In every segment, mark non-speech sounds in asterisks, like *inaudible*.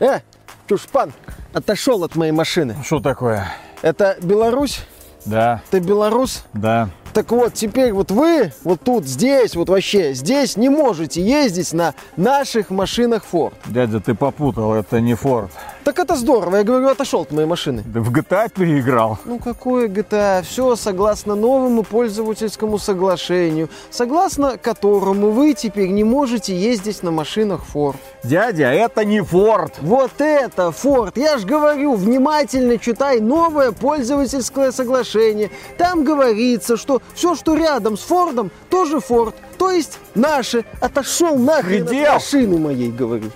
Э, Чушпан, отошел от моей машины. Что такое? Это Беларусь? Да, Ты белорус? да. Так вот, теперь вот вы вот тут, здесь, вот вообще, здесь не можете ездить на наших машинах Ford. Дядя, ты попутал, это не Форд. Так это здорово, я говорю, отошел от моей машины. Ты в GTA переиграл? Ну какое GTA? Все согласно новому пользовательскому соглашению, согласно которому вы теперь не можете ездить на машинах Ford. Дядя, это не Форд. Вот это, Ford, я же говорю, внимательно читай новое пользовательское соглашение. Там говорится, что все, что рядом с Фордом, тоже Форд. То есть наше. Отошел нахрен от Предел. машины моей, говорю.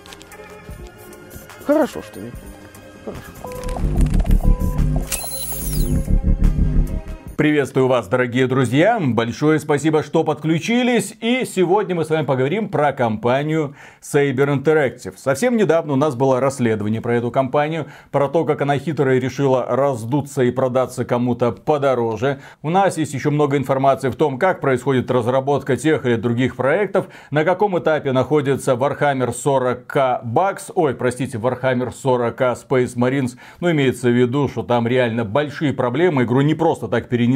Хорошо, что нет. Приветствую вас, дорогие друзья. Большое спасибо, что подключились. И сегодня мы с вами поговорим про компанию Saber Interactive. Совсем недавно у нас было расследование про эту компанию, про то, как она хитро решила раздуться и продаться кому-то подороже. У нас есть еще много информации в том, как происходит разработка тех или других проектов, на каком этапе находится Warhammer 40k Bucks, ой, простите, Warhammer 40k Space Marines. Ну, имеется в виду, что там реально большие проблемы. Игру не просто так перенесли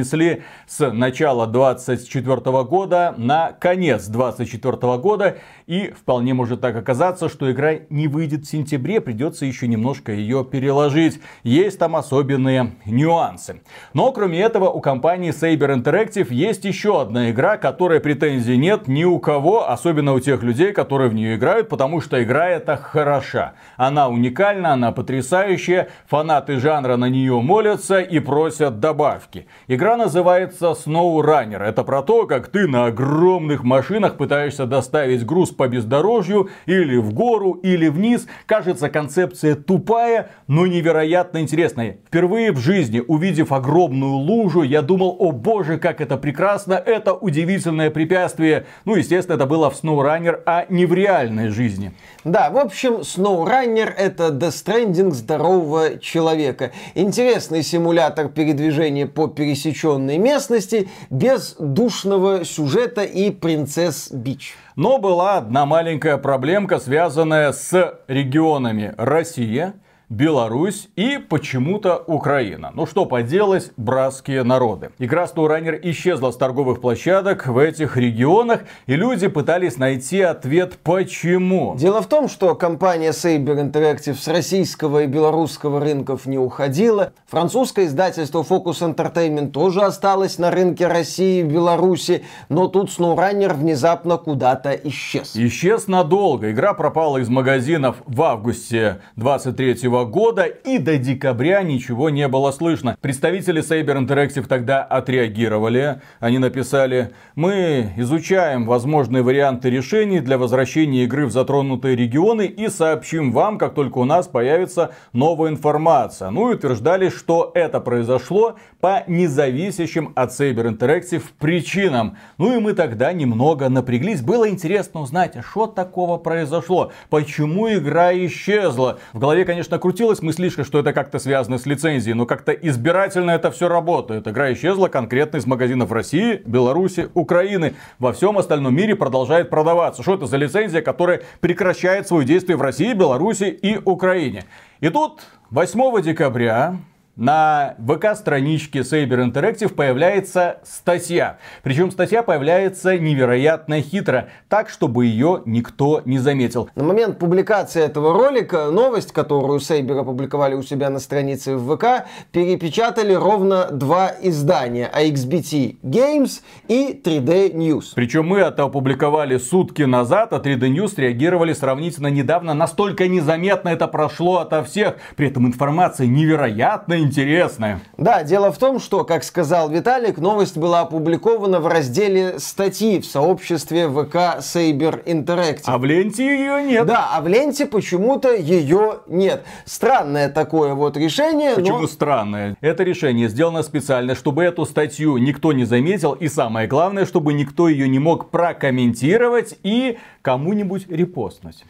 с начала 24 года на конец 24 года. И вполне может так оказаться, что игра не выйдет в сентябре, придется еще немножко ее переложить. Есть там особенные нюансы. Но кроме этого у компании Saber Interactive есть еще одна игра, которой претензий нет ни у кого, особенно у тех людей, которые в нее играют, потому что игра эта хороша. Она уникальна, она потрясающая, фанаты жанра на нее молятся и просят добавки. Игра называется SnowRunner. Это про то, как ты на огромных машинах пытаешься доставить груз по бездорожью или в гору, или вниз. Кажется, концепция тупая, но невероятно интересная. Впервые в жизни, увидев огромную лужу, я думал, о боже, как это прекрасно, это удивительное препятствие. Ну, естественно, это было в SnowRunner, а не в реальной жизни. Да, в общем, SnowRunner это Death здорового человека. Интересный симулятор передвижения по пересеченной местности без душного сюжета и принцесс Бич. Но была одна маленькая проблемка, связанная с регионами Россия, Беларусь и почему-то Украина. Ну что поделать, братские народы. Игра SnowRunner исчезла с торговых площадок в этих регионах, и люди пытались найти ответ почему. Дело в том, что компания Saber Interactive с российского и белорусского рынков не уходила. Французское издательство Focus Entertainment тоже осталось на рынке России и Беларуси, но тут SnowRunner внезапно куда-то исчез. Исчез надолго. Игра пропала из магазинов в августе 23 года и до декабря ничего не было слышно. Представители Saber Interactive тогда отреагировали. Они написали, мы изучаем возможные варианты решений для возвращения игры в затронутые регионы и сообщим вам, как только у нас появится новая информация. Ну и утверждали, что это произошло по независящим от Saber Interactive причинам. Ну и мы тогда немного напряглись. Было интересно узнать, а что такого произошло, почему игра исчезла. В голове, конечно, крутилась мыслишка, что это как-то связано с лицензией, но как-то избирательно это все работает. Игра исчезла конкретно из магазинов России, Беларуси, Украины. Во всем остальном мире продолжает продаваться. Что это за лицензия, которая прекращает свое действие в России, Беларуси и Украине? И тут 8 декабря на ВК-страничке Saber Interactive появляется статья. Причем статья появляется невероятно хитро, так, чтобы ее никто не заметил. На момент публикации этого ролика новость, которую Сейбер опубликовали у себя на странице в ВК, перепечатали ровно два издания AXBT Games и 3D News. Причем мы это опубликовали сутки назад, а 3D News реагировали сравнительно недавно. Настолько незаметно это прошло ото всех. При этом информация невероятно интересная. Да, дело в том, что, как сказал Виталик, новость была опубликована в разделе статьи в сообществе ВК Saber Interactive. А в ленте ее нет. Да, а в ленте почему-то ее нет. Странное такое вот решение. Почему но... странное? Это решение сделано специально, чтобы эту статью никто не заметил. И самое главное, чтобы никто ее не мог прокомментировать и кому-нибудь репостнуть.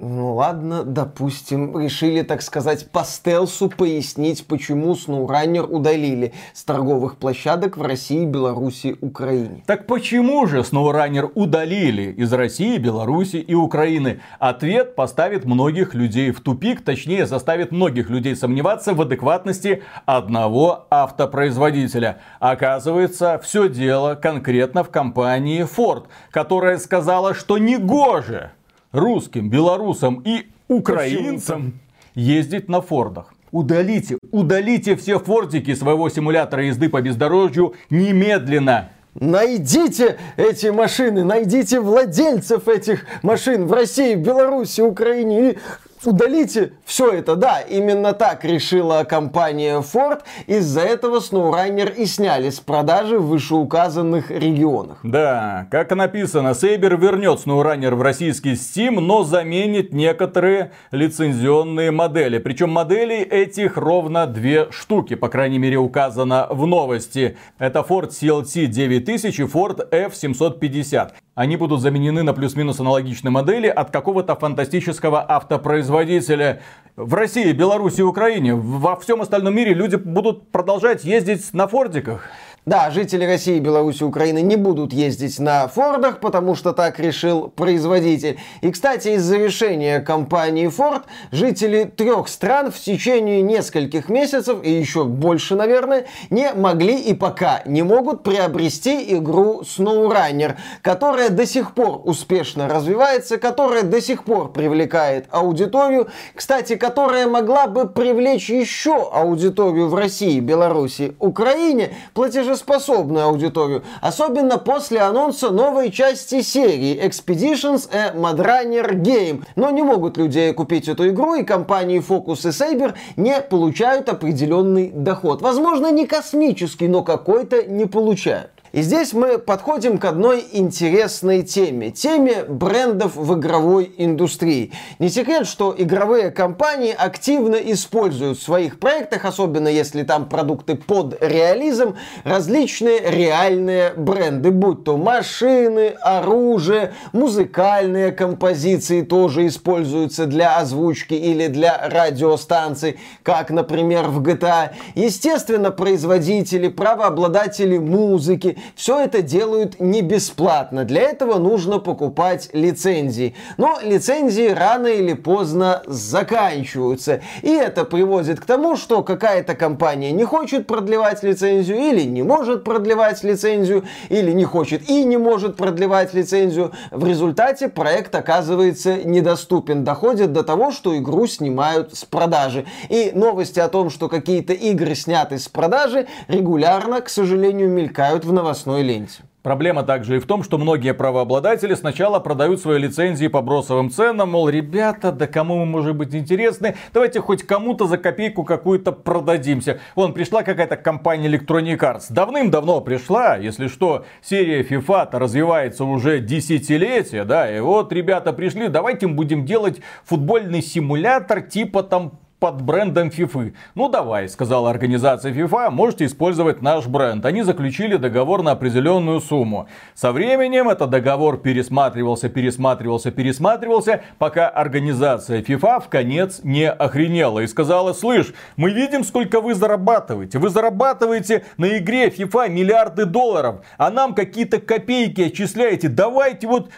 Ну ладно, допустим, решили, так сказать, по стелсу пояснить, почему SnowRunner удалили с торговых площадок в России, Беларуси, Украине. Так почему же SnowRunner удалили из России, Беларуси и Украины? Ответ поставит многих людей в тупик, точнее заставит многих людей сомневаться в адекватности одного автопроизводителя. Оказывается, все дело конкретно в компании Ford, которая сказала, что не гоже русским, белорусам и украинцам ездить на Фордах. Удалите, удалите все фордики своего симулятора езды по бездорожью немедленно. Найдите эти машины, найдите владельцев этих машин в России, Беларуси, Украине и удалите все это. Да, именно так решила компания Ford. Из-за этого SnowRunner и сняли с продажи в вышеуказанных регионах. Да, как написано, Saber вернет SnowRunner в российский Steam, но заменит некоторые лицензионные модели. Причем моделей этих ровно две штуки, по крайней мере указано в новости. Это Ford CLT 9000 и Ford F750 они будут заменены на плюс-минус аналогичные модели от какого-то фантастического автопроизводителя. В России, Беларуси Украине, во всем остальном мире люди будут продолжать ездить на фордиках. Да, жители России, Беларуси, Украины не будут ездить на Фордах, потому что так решил производитель. И, кстати, из-за решения компании Ford жители трех стран в течение нескольких месяцев, и еще больше, наверное, не могли и пока не могут приобрести игру SnowRunner, которая до сих пор успешно развивается, которая до сих пор привлекает аудиторию, кстати, которая могла бы привлечь еще аудиторию в России, Беларуси, Украине, платежи платежеспособную аудиторию, особенно после анонса новой части серии Expeditions a Madrunner Game. Но не могут люди купить эту игру, и компании Focus и Saber не получают определенный доход. Возможно, не космический, но какой-то не получают. И здесь мы подходим к одной интересной теме. Теме брендов в игровой индустрии. Не секрет, что игровые компании активно используют в своих проектах, особенно если там продукты под реализм, различные реальные бренды. Будь то машины, оружие, музыкальные композиции тоже используются для озвучки или для радиостанций, как, например, в GTA. Естественно, производители, правообладатели музыки, все это делают не бесплатно. Для этого нужно покупать лицензии. Но лицензии рано или поздно заканчиваются. И это приводит к тому, что какая-то компания не хочет продлевать лицензию или не может продлевать лицензию, или не хочет и не может продлевать лицензию. В результате проект оказывается недоступен. Доходит до того, что игру снимают с продажи. И новости о том, что какие-то игры сняты с продажи, регулярно, к сожалению, мелькают в новостях новостной ленте. Проблема также и в том, что многие правообладатели сначала продают свои лицензии по бросовым ценам, мол, ребята, да кому мы можем быть интересны, давайте хоть кому-то за копейку какую-то продадимся. Вон, пришла какая-то компания Electronic Arts, давным-давно пришла, если что, серия FIFA развивается уже десятилетия, да, и вот ребята пришли, давайте будем делать футбольный симулятор типа там под брендом FIFA. Ну давай, сказала организация FIFA, можете использовать наш бренд. Они заключили договор на определенную сумму. Со временем этот договор пересматривался, пересматривался, пересматривался, пока организация FIFA в конец не охренела и сказала, слышь, мы видим, сколько вы зарабатываете. Вы зарабатываете на игре FIFA миллиарды долларов, а нам какие-то копейки отчисляете. Давайте вот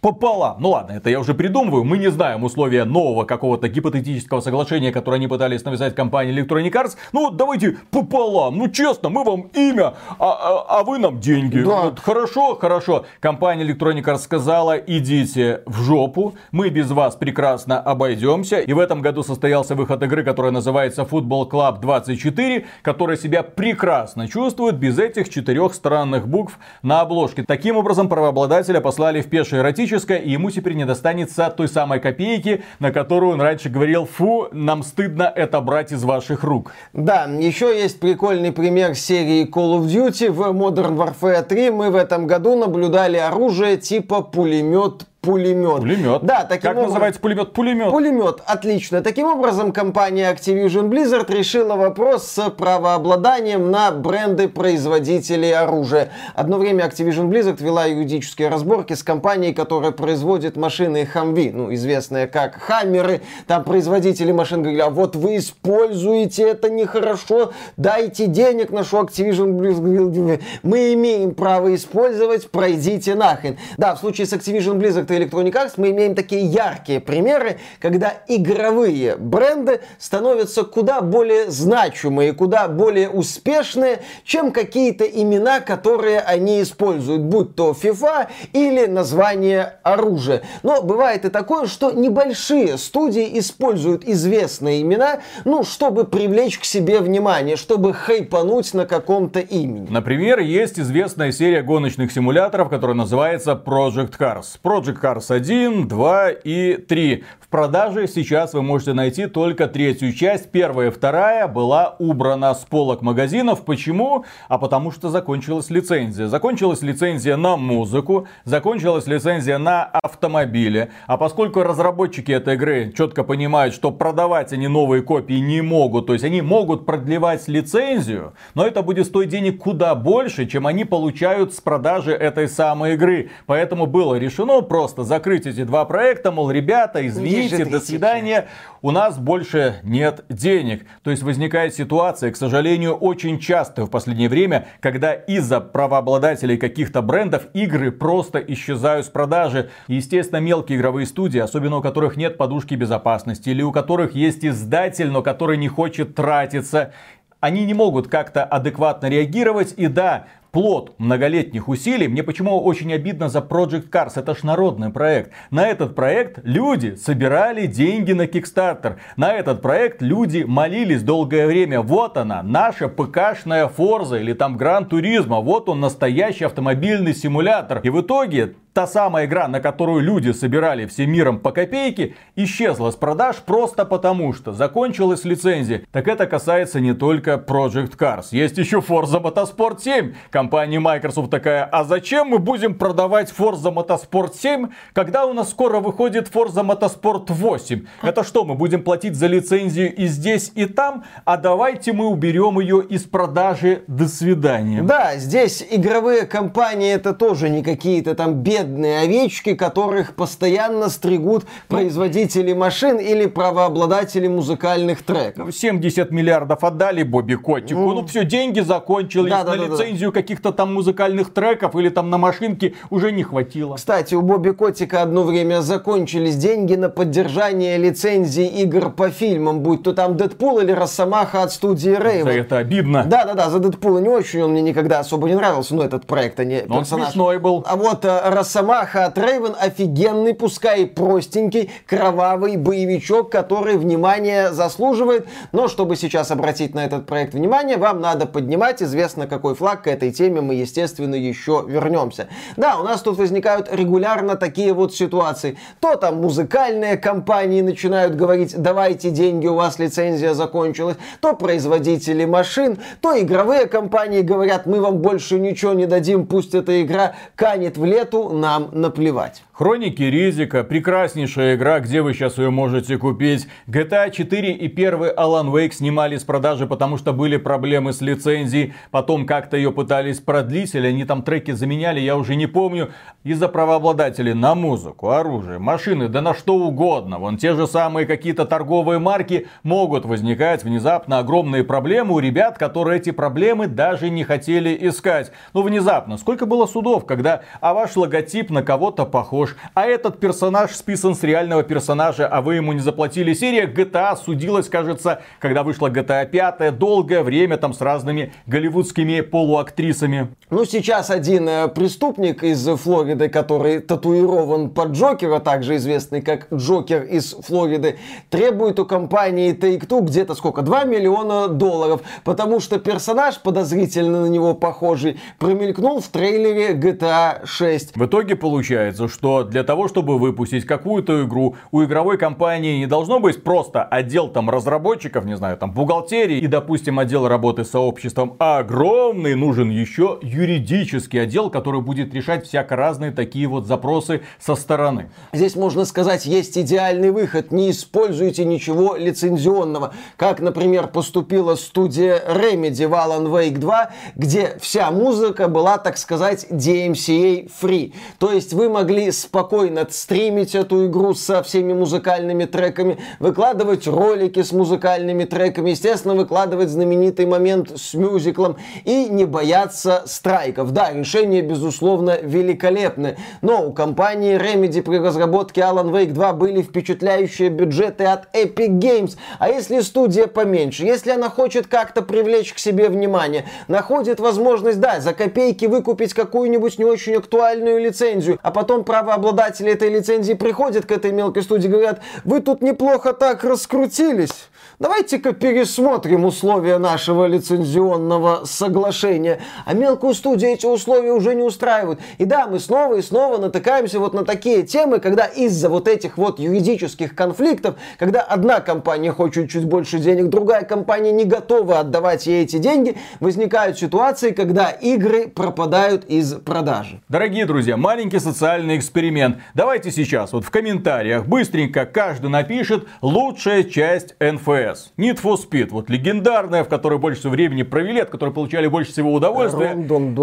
пополам. Ну ладно, это я уже придумываю. Мы не знаем условия нового какого-то гипотетического соглашения, которое они пытались навязать компании Electronic Arts. Ну давайте пополам. Ну честно, мы вам имя, а, а, а вы нам деньги. Да. Вот, хорошо, хорошо. Компания Electronic Arts сказала, идите в жопу. Мы без вас прекрасно обойдемся. И в этом году состоялся выход игры, которая называется Football Club 24, которая себя прекрасно чувствует без этих четырех странных букв на обложке. Таким образом, правообладателя послали в пеший эротический политическое, и ему теперь не достанется той самой копейки, на которую он раньше говорил, фу, нам стыдно это брать из ваших рук. Да, еще есть прикольный пример серии Call of Duty. В Modern Warfare 3 мы в этом году наблюдали оружие типа пулемет пулемет. Пулемет. Да, таким как образом... называется пулемет? Пулемет. Пулемет, отлично. Таким образом, компания Activision Blizzard решила вопрос с правообладанием на бренды производителей оружия. Одно время Activision Blizzard вела юридические разборки с компанией, которая производит машины Humvee, ну, известные как Хаммеры. Там производители машин говорили, а вот вы используете это нехорошо, дайте денег, на что Activision Blizzard мы имеем право использовать, пройдите нахрен. Да, в случае с Activision Blizzard и Electronic Arts мы имеем такие яркие примеры, когда игровые бренды становятся куда более значимые, куда более успешные, чем какие-то имена, которые они используют, будь то FIFA или название оружия. Но бывает и такое, что небольшие студии используют известные имена, ну, чтобы привлечь к себе внимание, чтобы хайпануть на каком-то имени. Например, есть известная серия гоночных симуляторов, которая называется Project Cars. Project Cars 1, 2 и 3. В продаже сейчас вы можете найти только третью часть. Первая и вторая была убрана с полок магазинов. Почему? А потому что закончилась лицензия. Закончилась лицензия на музыку, закончилась лицензия на автомобили. А поскольку разработчики этой игры четко понимают, что продавать они новые копии не могут, то есть они могут продлевать лицензию, но это будет стоить денег куда больше, чем они получают с продажи этой самой игры. Поэтому было решено просто закрыть эти два проекта, мол, ребята, извините, до свидания, у нас больше нет денег. То есть возникает ситуация, к сожалению, очень часто в последнее время, когда из-за правообладателей каких-то брендов игры просто исчезают с продажи. Естественно, мелкие игровые студии, особенно у которых нет подушки безопасности, или у которых есть издатель, но который не хочет тратиться, они не могут как-то адекватно реагировать. И да, плод многолетних усилий. Мне почему очень обидно за Project Cars, это ж народный проект. На этот проект люди собирали деньги на Kickstarter. На этот проект люди молились долгое время. Вот она, наша ПКшная Форза или там Гран Туризма. Вот он настоящий автомобильный симулятор. И в итоге та самая игра, на которую люди собирали всем миром по копейке, исчезла с продаж просто потому, что закончилась лицензия. Так это касается не только Project Cars. Есть еще Forza Motorsport 7. Компания Microsoft такая, а зачем мы будем продавать Forza Motorsport 7, когда у нас скоро выходит Forza Motorsport 8? Это что, мы будем платить за лицензию и здесь, и там? А давайте мы уберем ее из продажи. До свидания. Да, здесь игровые компании это тоже не какие-то там бедные бедные овечки, которых постоянно стригут производители машин или правообладатели музыкальных треков. 70 миллиардов отдали Бобби Котику. Ну, ну все, деньги закончились. Да, на да, лицензию да. каких-то там музыкальных треков или там на машинке уже не хватило. Кстати, у Бобби Котика одно время закончились деньги на поддержание лицензии игр по фильмам, будь то там Дэдпул или Росомаха от студии Рейва. это обидно. Да, да, да, за Дэдпула не очень, он мне никогда особо не нравился, но этот проект, а не но персонаж. Он смешной был. А вот э, Росомаха от Рейвен офигенный, пускай и простенький, кровавый боевичок, который внимание заслуживает. Но чтобы сейчас обратить на этот проект внимание, вам надо поднимать известно какой флаг. К этой теме мы, естественно, еще вернемся. Да, у нас тут возникают регулярно такие вот ситуации. То там музыкальные компании начинают говорить, давайте деньги, у вас лицензия закончилась. То производители машин, то игровые компании говорят, мы вам больше ничего не дадим, пусть эта игра канет в лету, нам наплевать. Хроники Ризика, прекраснейшая игра, где вы сейчас ее можете купить. GTA 4 и первый Alan Wake снимали с продажи, потому что были проблемы с лицензией. Потом как-то ее пытались продлить, или они там треки заменяли, я уже не помню. Из-за правообладателей на музыку, оружие, машины, да на что угодно. Вон те же самые какие-то торговые марки могут возникать внезапно огромные проблемы у ребят, которые эти проблемы даже не хотели искать. Ну внезапно, сколько было судов, когда а ваш логотип на кого-то похож, похож, а этот персонаж списан с реального персонажа, а вы ему не заплатили. Серия GTA судилась, кажется, когда вышла GTA 5, долгое время там с разными голливудскими полуактрисами. Ну, сейчас один э, преступник из Флориды, который татуирован под Джокера, также известный как Джокер из Флориды, требует у компании Take-Two где-то сколько? 2 миллиона долларов, потому что персонаж, подозрительно на него похожий, промелькнул в трейлере GTA 6. В итоге получается, что для того, чтобы выпустить какую-то игру, у игровой компании не должно быть просто отдел там разработчиков, не знаю, там бухгалтерии и, допустим, отдел работы с сообществом, а огромный нужен еще юридический отдел, который будет решать всяко разные такие вот запросы со стороны. Здесь можно сказать, есть идеальный выход. Не используйте ничего лицензионного. Как, например, поступила студия Remedy в Alan Wake 2, где вся музыка была, так сказать, DMCA free. То есть вы могли спокойно стримить эту игру со всеми музыкальными треками, выкладывать ролики с музыкальными треками, естественно, выкладывать знаменитый момент с мюзиклом и не бояться страйков. Да, решение, безусловно, великолепное, но у компании Remedy при разработке Alan Wake 2 были впечатляющие бюджеты от Epic Games. А если студия поменьше, если она хочет как-то привлечь к себе внимание, находит возможность, да, за копейки выкупить какую-нибудь не очень актуальную лицензию, а потом правообладатели этой лицензии приходят к этой мелкой студии и говорят, вы тут неплохо так раскрутились, давайте-ка пересмотрим условия нашего лицензионного соглашения. А мелкую студию эти условия уже не устраивают. И да, мы снова и снова натыкаемся вот на такие темы, когда из-за вот этих вот юридических конфликтов, когда одна компания хочет чуть больше денег, другая компания не готова отдавать ей эти деньги, возникают ситуации, когда игры пропадают из продажи. Дорогие друзья, маленький социальный эксперимент. Давайте сейчас вот в комментариях быстренько каждый напишет лучшая часть НФС. Need for Speed, вот легендарная, в которой больше всего времени провели, от которой получали больше всего удовольствия.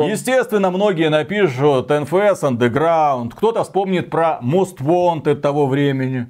Естественно, многие напишут NFS Underground, кто-то вспомнит про Most Wanted того времени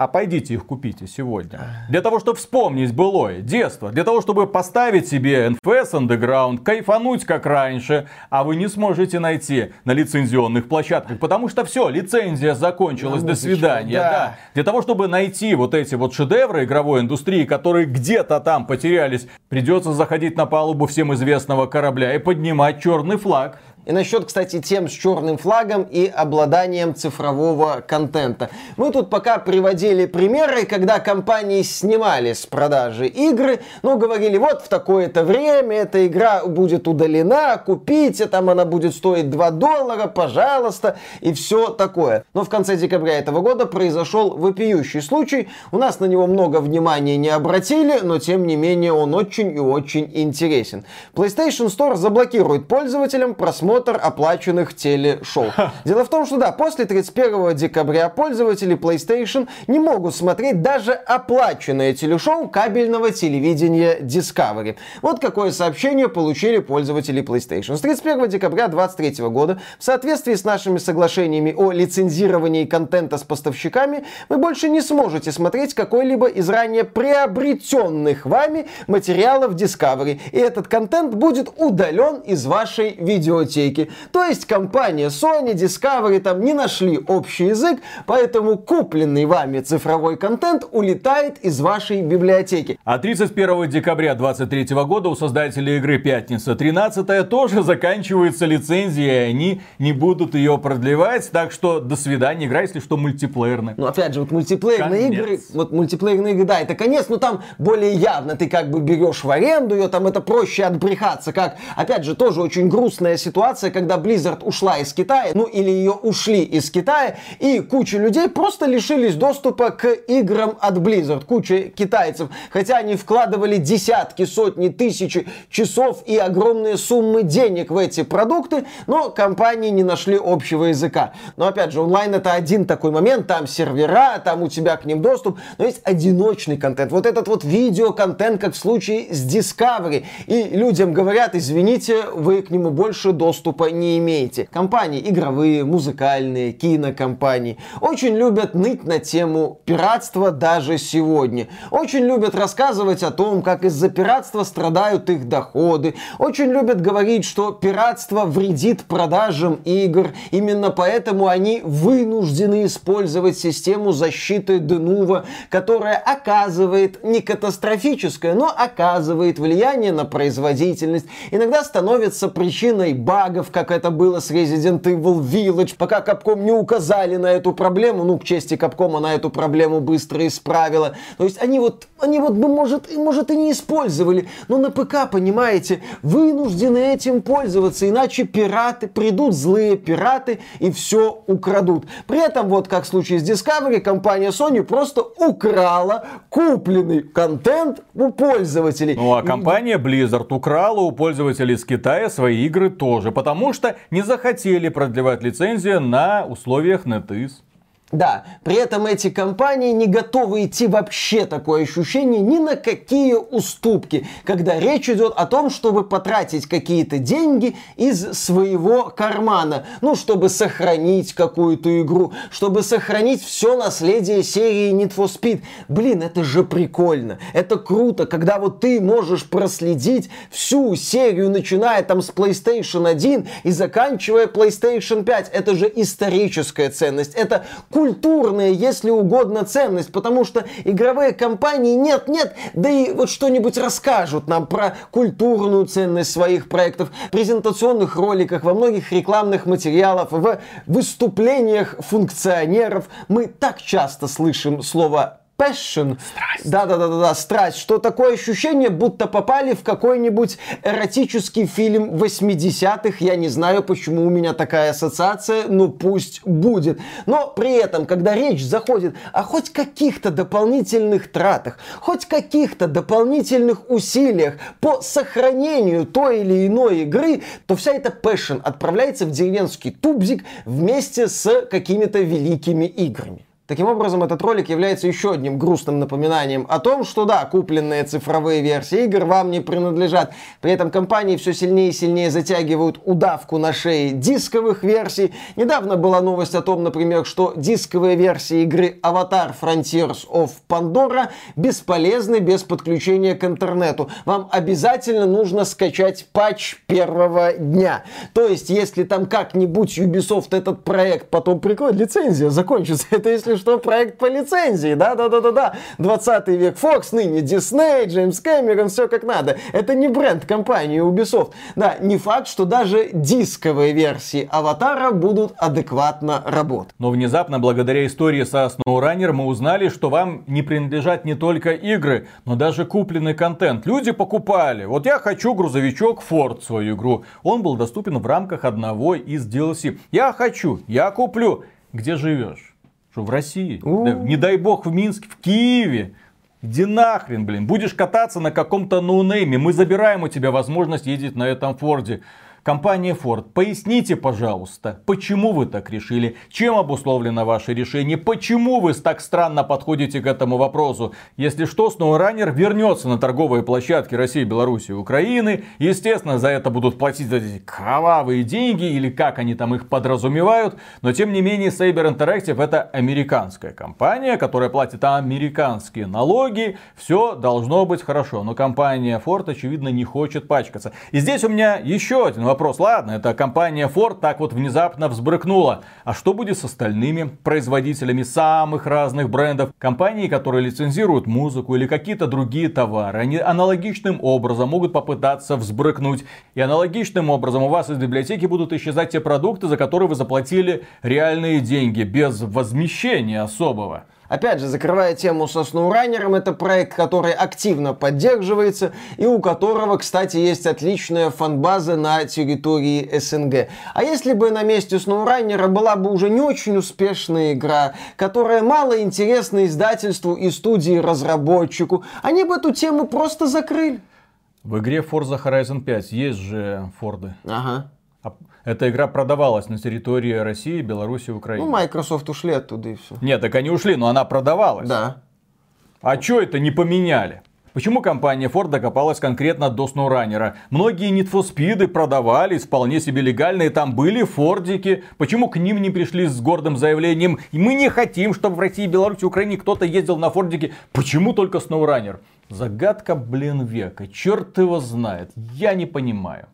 а пойдите их купите сегодня. Для того, чтобы вспомнить былое детство, для того, чтобы поставить себе NFS Underground, кайфануть как раньше, а вы не сможете найти на лицензионных площадках, потому что все, лицензия закончилась, до свидания. Да. Да. Для того, чтобы найти вот эти вот шедевры игровой индустрии, которые где-то там потерялись, придется заходить на палубу всем известного корабля и поднимать черный флаг. И насчет, кстати, тем с черным флагом и обладанием цифрового контента. Мы тут пока приводили примеры, когда компании снимали с продажи игры, но говорили, вот в такое-то время эта игра будет удалена, купите, там она будет стоить 2 доллара, пожалуйста, и все такое. Но в конце декабря этого года произошел вопиющий случай. У нас на него много внимания не обратили, но тем не менее он очень и очень интересен. PlayStation Store заблокирует пользователям просмотр просмотр оплаченных телешоу. Дело в том, что да, после 31 декабря пользователи PlayStation не могут смотреть даже оплаченное телешоу кабельного телевидения Discovery. Вот какое сообщение получили пользователи PlayStation. С 31 декабря 2023 года в соответствии с нашими соглашениями о лицензировании контента с поставщиками вы больше не сможете смотреть какой-либо из ранее приобретенных вами материалов Discovery. И этот контент будет удален из вашей видеотеки библиотеки. То есть компания Sony, Discovery там не нашли общий язык, поэтому купленный вами цифровой контент улетает из вашей библиотеки. А 31 декабря 2023 года у создателей игры «Пятница 13» тоже заканчивается лицензия, и они не будут ее продлевать, так что до свидания, игра, если что, мультиплеерная. Ну, опять же, вот мультиплеерные конец. игры, вот мультиплеерные игры, да, это конец, но там более явно ты как бы берешь в аренду ее, там это проще отбрехаться, как, опять же, тоже очень грустная ситуация, ситуация, когда Blizzard ушла из Китая, ну или ее ушли из Китая, и куча людей просто лишились доступа к играм от Blizzard, куча китайцев, хотя они вкладывали десятки, сотни, тысячи часов и огромные суммы денег в эти продукты, но компании не нашли общего языка. Но опять же, онлайн это один такой момент, там сервера, там у тебя к ним доступ, но есть одиночный контент, вот этот вот видеоконтент, как в случае с Discovery, и людям говорят, извините, вы к нему больше доступа доступа не имеете. Компании игровые, музыкальные, кинокомпании очень любят ныть на тему пиратства даже сегодня. Очень любят рассказывать о том, как из-за пиратства страдают их доходы. Очень любят говорить, что пиратство вредит продажам игр. Именно поэтому они вынуждены использовать систему защиты Денува, которая оказывает не катастрофическое, но оказывает влияние на производительность. Иногда становится причиной багов багов, как это было с Resident Evil Village, пока Capcom не указали на эту проблему, ну, к чести Capcom она эту проблему быстро исправила. То есть они вот, они вот бы, может, может и не использовали, но на ПК, понимаете, вынуждены этим пользоваться, иначе пираты, придут злые пираты и все украдут. При этом, вот как в случае с Discovery, компания Sony просто украла купленный контент у пользователей. Ну а компания Blizzard украла у пользователей из Китая свои игры тоже, потому что не захотели продлевать лицензию на условиях NetEase. Да, при этом эти компании не готовы идти вообще такое ощущение ни на какие уступки, когда речь идет о том, чтобы потратить какие-то деньги из своего кармана, ну, чтобы сохранить какую-то игру, чтобы сохранить все наследие серии Need for Speed. Блин, это же прикольно, это круто, когда вот ты можешь проследить всю серию, начиная там с PlayStation 1 и заканчивая PlayStation 5. Это же историческая ценность, это если угодно, ценность, потому что игровые компании нет-нет, да и вот что-нибудь расскажут нам про культурную ценность своих проектов, презентационных роликах, во многих рекламных материалах, в выступлениях функционеров. Мы так часто слышим слово passion. Страсть. Да-да-да-да, страсть. Что такое ощущение, будто попали в какой-нибудь эротический фильм 80-х. Я не знаю, почему у меня такая ассоциация, но пусть будет. Но при этом, когда речь заходит о хоть каких-то дополнительных тратах, хоть каких-то дополнительных усилиях по сохранению той или иной игры, то вся эта passion отправляется в деревенский тубзик вместе с какими-то великими играми. Таким образом, этот ролик является еще одним грустным напоминанием о том, что да, купленные цифровые версии игр вам не принадлежат. При этом компании все сильнее и сильнее затягивают удавку на шее дисковых версий. Недавно была новость о том, например, что дисковые версии игры Avatar Frontiers of Pandora бесполезны без подключения к интернету. Вам обязательно нужно скачать патч первого дня. То есть, если там как-нибудь Ubisoft этот проект потом прикроет, лицензия закончится. *laughs* Это если что проект по лицензии, да-да-да-да-да. 20 век Fox, ныне Disney, Джеймс Кэмерон, все как надо. Это не бренд компании Ubisoft. Да, не факт, что даже дисковые версии Аватара будут адекватно работать. Но внезапно, благодаря истории со SnowRunner, мы узнали, что вам не принадлежат не только игры, но даже купленный контент. Люди покупали. Вот я хочу грузовичок Ford свою игру. Он был доступен в рамках одного из DLC. Я хочу, я куплю. Где живешь? Что в России? Да, не дай бог в Минске, в Киеве. Иди нахрен, блин. Будешь кататься на каком-то ноунейме. Мы забираем у тебя возможность ездить на этом Форде. Компания Ford, поясните, пожалуйста, почему вы так решили, чем обусловлено ваше решение, почему вы так странно подходите к этому вопросу. Если что, SnowRunner вернется на торговые площадки России, Беларуси и Украины. Естественно, за это будут платить эти кровавые деньги, или как они там их подразумевают. Но тем не менее, Saber Interactive это американская компания, которая платит американские налоги. Все должно быть хорошо. Но компания Ford, очевидно, не хочет пачкаться. И здесь у меня еще один вопрос, ладно, это компания Ford так вот внезапно взбрыкнула. А что будет с остальными производителями самых разных брендов? Компании, которые лицензируют музыку или какие-то другие товары. Они аналогичным образом могут попытаться взбрыкнуть. И аналогичным образом у вас из библиотеки будут исчезать те продукты, за которые вы заплатили реальные деньги, без возмещения особого. Опять же, закрывая тему со SnowRunner, это проект, который активно поддерживается и у которого, кстати, есть отличная фанбаза на территории СНГ. А если бы на месте SnowRunner была бы уже не очень успешная игра, которая мало интересна издательству и студии разработчику, они бы эту тему просто закрыли. В игре Forza Horizon 5 есть же Форды. Ага. А эта игра продавалась на территории России, Беларуси, Украины. Ну, Microsoft ушли оттуда и все. Нет, так они ушли, но она продавалась. Да. А что это не поменяли? Почему компания Ford докопалась конкретно до SnowRunner? Многие Need for Speed продавались вполне себе легально, и там были фордики. Почему к ним не пришли с гордым заявлением? Мы не хотим, чтобы в России, Беларуси, Украине кто-то ездил на фордике. Почему только SnowRunner? Загадка, блин, века. Черт его знает. Я не понимаю.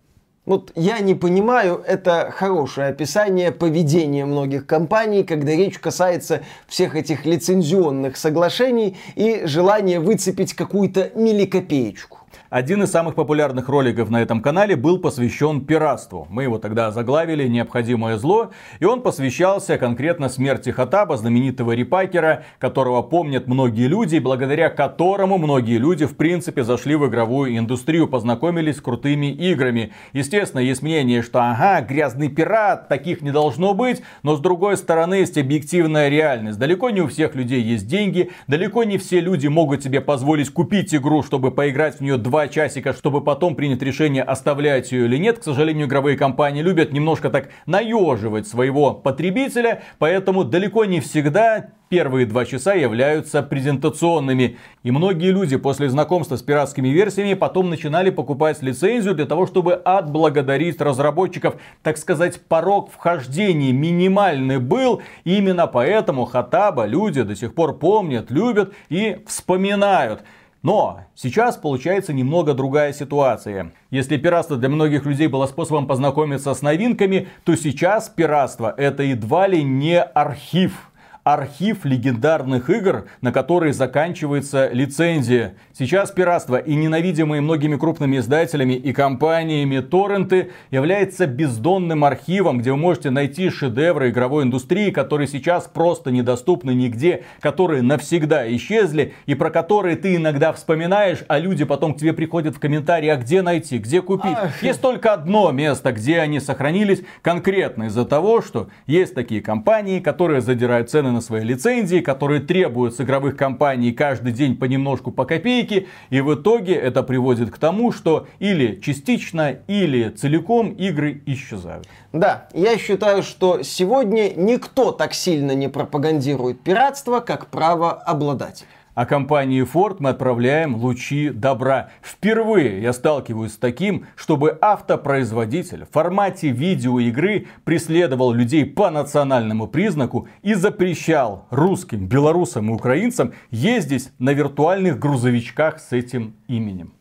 Вот я не понимаю, это хорошее описание поведения многих компаний, когда речь касается всех этих лицензионных соглашений и желания выцепить какую-то миликопеечку. Один из самых популярных роликов на этом канале был посвящен пиратству. Мы его тогда заглавили «Необходимое зло», и он посвящался конкретно смерти Хатаба, знаменитого репакера, которого помнят многие люди, благодаря которому многие люди, в принципе, зашли в игровую индустрию, познакомились с крутыми играми. Естественно, есть мнение, что ага, грязный пират, таких не должно быть, но с другой стороны, есть объективная реальность. Далеко не у всех людей есть деньги, далеко не все люди могут себе позволить купить игру, чтобы поиграть в нее два часика, чтобы потом принять решение, оставлять ее или нет. К сожалению, игровые компании любят немножко так наеживать своего потребителя, поэтому далеко не всегда первые два часа являются презентационными. И многие люди после знакомства с пиратскими версиями потом начинали покупать лицензию для того, чтобы отблагодарить разработчиков. Так сказать, порог вхождения минимальный был. И именно поэтому Хатаба люди до сих пор помнят, любят и вспоминают. Но сейчас получается немного другая ситуация. Если пиратство для многих людей было способом познакомиться с новинками, то сейчас пиратство это едва ли не архив архив легендарных игр, на которые заканчивается лицензия. Сейчас пиратство и ненавидимые многими крупными издателями и компаниями торренты является бездонным архивом, где вы можете найти шедевры игровой индустрии, которые сейчас просто недоступны нигде, которые навсегда исчезли и про которые ты иногда вспоминаешь, а люди потом к тебе приходят в комментарии, а где найти, где купить. Ах. Есть только одно место, где они сохранились, конкретно из-за того, что есть такие компании, которые задирают цены на свои лицензии, которые требуют с игровых компаний каждый день понемножку по копейке. И в итоге это приводит к тому, что или частично, или целиком игры исчезают. Да, я считаю, что сегодня никто так сильно не пропагандирует пиратство, как право обладать а компании Ford мы отправляем лучи добра. Впервые я сталкиваюсь с таким, чтобы автопроизводитель в формате видеоигры преследовал людей по национальному признаку и запрещал русским, белорусам и украинцам ездить на виртуальных грузовичках с этим именем.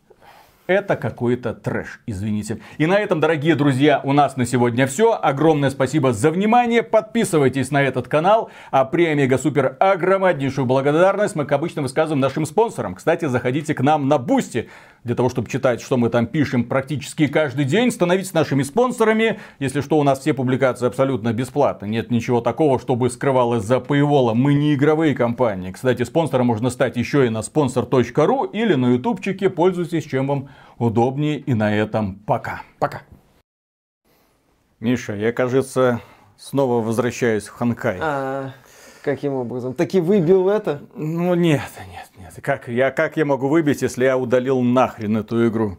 Это какой-то трэш, извините. И на этом, дорогие друзья, у нас на сегодня все. Огромное спасибо за внимание. Подписывайтесь на этот канал. А премегасуперогромнейшую благодарность мы, как обычно, высказываем нашим спонсорам. Кстати, заходите к нам на Boosty для того, чтобы читать, что мы там пишем практически каждый день. Становитесь нашими спонсорами. Если что, у нас все публикации абсолютно бесплатно. Нет ничего такого, чтобы скрывалось за paywall. Мы не игровые компании. Кстати, спонсором можно стать еще и на sponsor.ru или на ютубчике. Пользуйтесь, чем вам удобнее. И на этом пока. Пока. Миша, я, кажется, снова возвращаюсь в Ханкай. А, каким образом? Таки выбил это? Ну нет, нет, нет. Как я, как я могу выбить, если я удалил нахрен эту игру?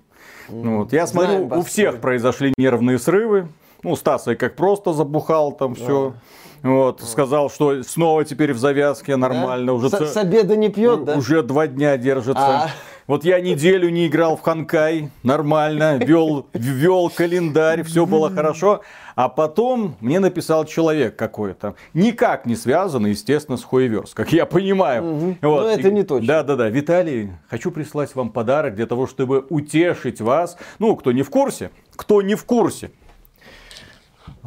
Ну, вот. Я смотрю, у всех произошли нервные срывы. Ну, Стаса как просто забухал там все. Вот, сказал, что снова теперь в завязке нормально. Да? Уже с, с обеда не пьет, да? Уже два дня держится. А. Вот я неделю не играл в Ханкай, нормально, вел, вел календарь, все было хорошо. А потом мне написал человек какой-то, никак не связанный, естественно, с Хуеверс, как я понимаю. Угу. Вот. Но это не точно. Да, да, да. Виталий, хочу прислать вам подарок для того, чтобы утешить вас. Ну, кто не в курсе, кто не в курсе.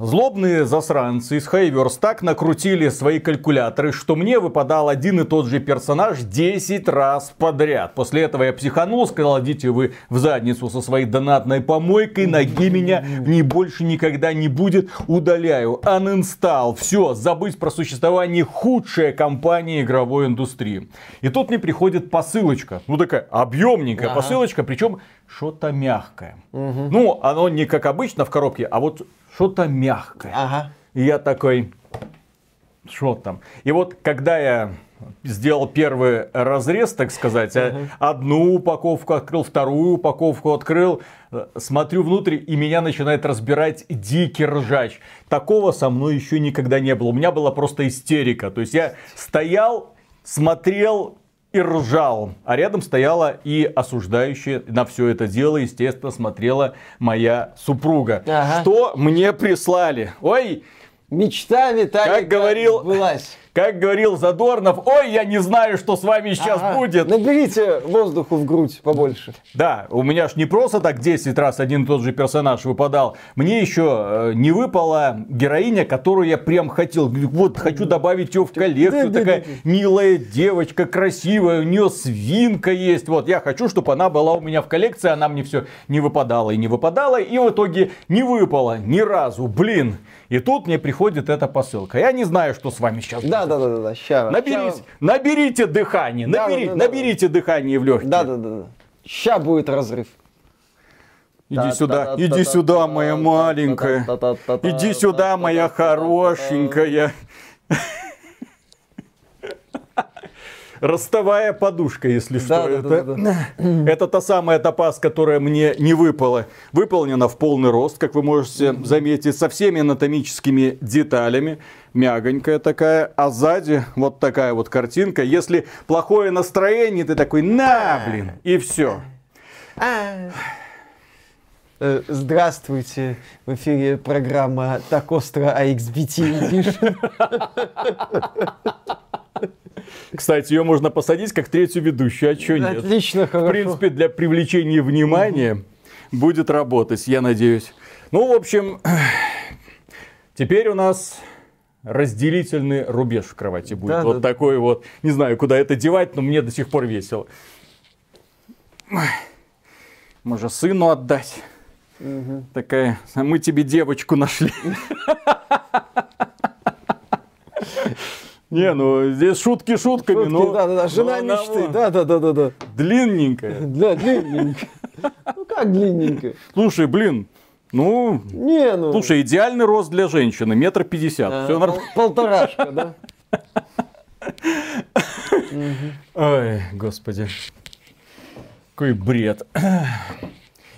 Злобные засранцы из Хайверс так накрутили свои калькуляторы, что мне выпадал один и тот же персонаж 10 раз подряд. После этого я психанул, сказал, идите вы в задницу со своей донатной помойкой, ноги меня не больше никогда не будет, удаляю. Uninstall, все, забыть про существование худшей компании игровой индустрии. И тут мне приходит посылочка, ну такая объемненькая ага. посылочка, причем что-то мягкое. Угу. Ну, оно не как обычно в коробке, а вот что-то мягкое. Ага. И я такой, что там? И вот когда я сделал первый разрез, так сказать, uh одну упаковку открыл, вторую упаковку открыл, смотрю внутрь, и меня начинает разбирать дикий ржач. Такого со мной еще никогда не было. У меня была просто истерика. То есть я стоял, смотрел, и ржал. А рядом стояла и осуждающая на все это дело, естественно, смотрела моя супруга. Ага. Что мне прислали? Ой, Мечта Виталика как говорил, сбылась. Как говорил Задорнов, ой, я не знаю, что с вами сейчас будет. Наберите воздуху в грудь побольше. Да, у меня ж не просто так 10 раз один и тот же персонаж выпадал. Мне еще э, не выпала героиня, которую я прям хотел. Вот, хочу добавить ее в коллекцию. Да, да, Такая да, милая девочка, красивая, у нее свинка есть. Вот, я хочу, чтобы она была у меня в коллекции. Она мне все не выпадала и не выпадала. И в итоге не выпала ни разу. Блин. И тут мне приходит эта посылка. Я не знаю, что с вами сейчас Да, да, да, да, да. Ща. Наберите, наберите дыхание, Да, набери- да, да, да. наберите дыхание в легкие. Да, да, да, да. Ща будет разрыв. Иди сюда, иди сюда, моя маленькая. Иди сюда, моя хорошенькая. Ростовая подушка, если что. Да, это, да, да, *clears throat* это та самая топаз, которая мне не выпала. Выполнена в полный рост, как вы можете заметить, со всеми анатомическими деталями. Мягонькая такая. А сзади вот такая вот картинка. Если плохое настроение, ты такой, на, блин, и все. Э, Здравствуйте, в эфире программа «Так остро AXBT пишет». *laughs* Кстати, ее можно посадить как третью ведущую, а что нет? Отлично, В хорошо. принципе, для привлечения внимания будет работать, я надеюсь. Ну, в общем, *clears throat* теперь у нас разделительный рубеж в кровати будет. Да, вот да. такой вот. Не знаю, куда это девать, но мне до сих пор весело. Может, сыну отдать? Такая, а мы тебе девочку нашли. *laughs* *laughs* Не, ну здесь шутки шутками, Шутки, но... да, да, да, жена но она мечты, да, да, да, да, да. Длинненькая. *laughs* Да, длинненько. Ну как длинненько? Слушай, блин, ну, Не, ну. слушай, идеальный рост для женщины, метр пятьдесят. а, Все нормально. Полторашка, да? Ой, господи. Какой бред.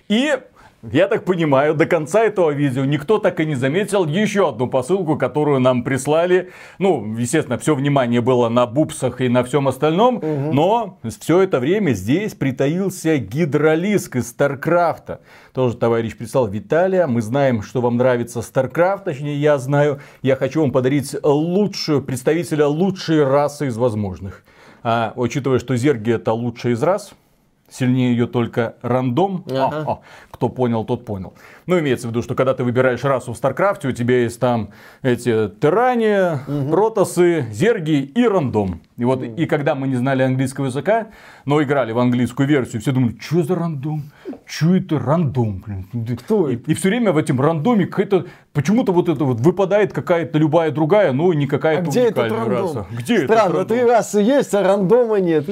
И, я так понимаю, до конца этого видео никто так и не заметил еще одну посылку, которую нам прислали. Ну, естественно, все внимание было на бупсах и на всем остальном, но все это время здесь притаился гидролиск из Старкрафта. Тоже товарищ прислал Виталия. Мы знаем, что вам нравится Старкрафт, точнее, я знаю. Я хочу вам подарить лучшую, представителя лучшей расы из возможных. А, учитывая, что Зерги это лучшая из рас, сильнее ее только рандом. Ага. А, а, кто понял, тот понял. Ну, имеется в виду, что когда ты выбираешь расу в Старкрафте, у тебя есть там эти терране, протосы, зерги и рандом. И вот, и когда мы не знали английского языка, но играли в английскую версию, все думали, что за рандом? Что это рандом? блин?» Кто и, это? и все время в этом рандоме какая-то, почему-то вот это вот выпадает какая-то любая другая, но не А какая-то где этот уникальная рандом? раса. Где этот Странно, рандом? три расы есть, а рандома нет.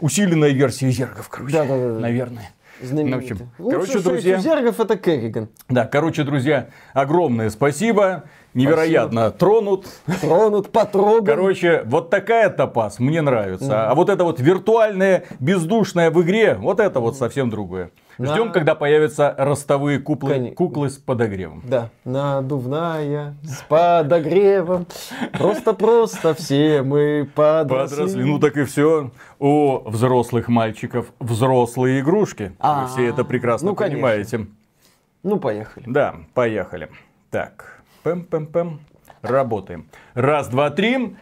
Усиленная версия зергов, короче. Да-да-да. Наверное. Знаменитый. В общем, Лучше короче, друзья- зергов это Керриган. Да, короче, друзья, огромное спасибо. Невероятно тронут. Тронут, потроган. Короче, вот такая топаз мне нравится. А вот это вот виртуальное, бездушное в игре, вот это вот совсем другое. Ждем, Да. когда появятся ростовые куклы, Конечно. куклы с подогревом. Да, надувная, с подогревом. Просто-просто все мы подросли. Подросли. Ну так и все. У взрослых мальчиков взрослые игрушки. Вы А, все это прекрасно ну, понимаете. Ну, поехали. Да, поехали. Так, пэм-пэм-пэм. Работаем. Раз, два, три.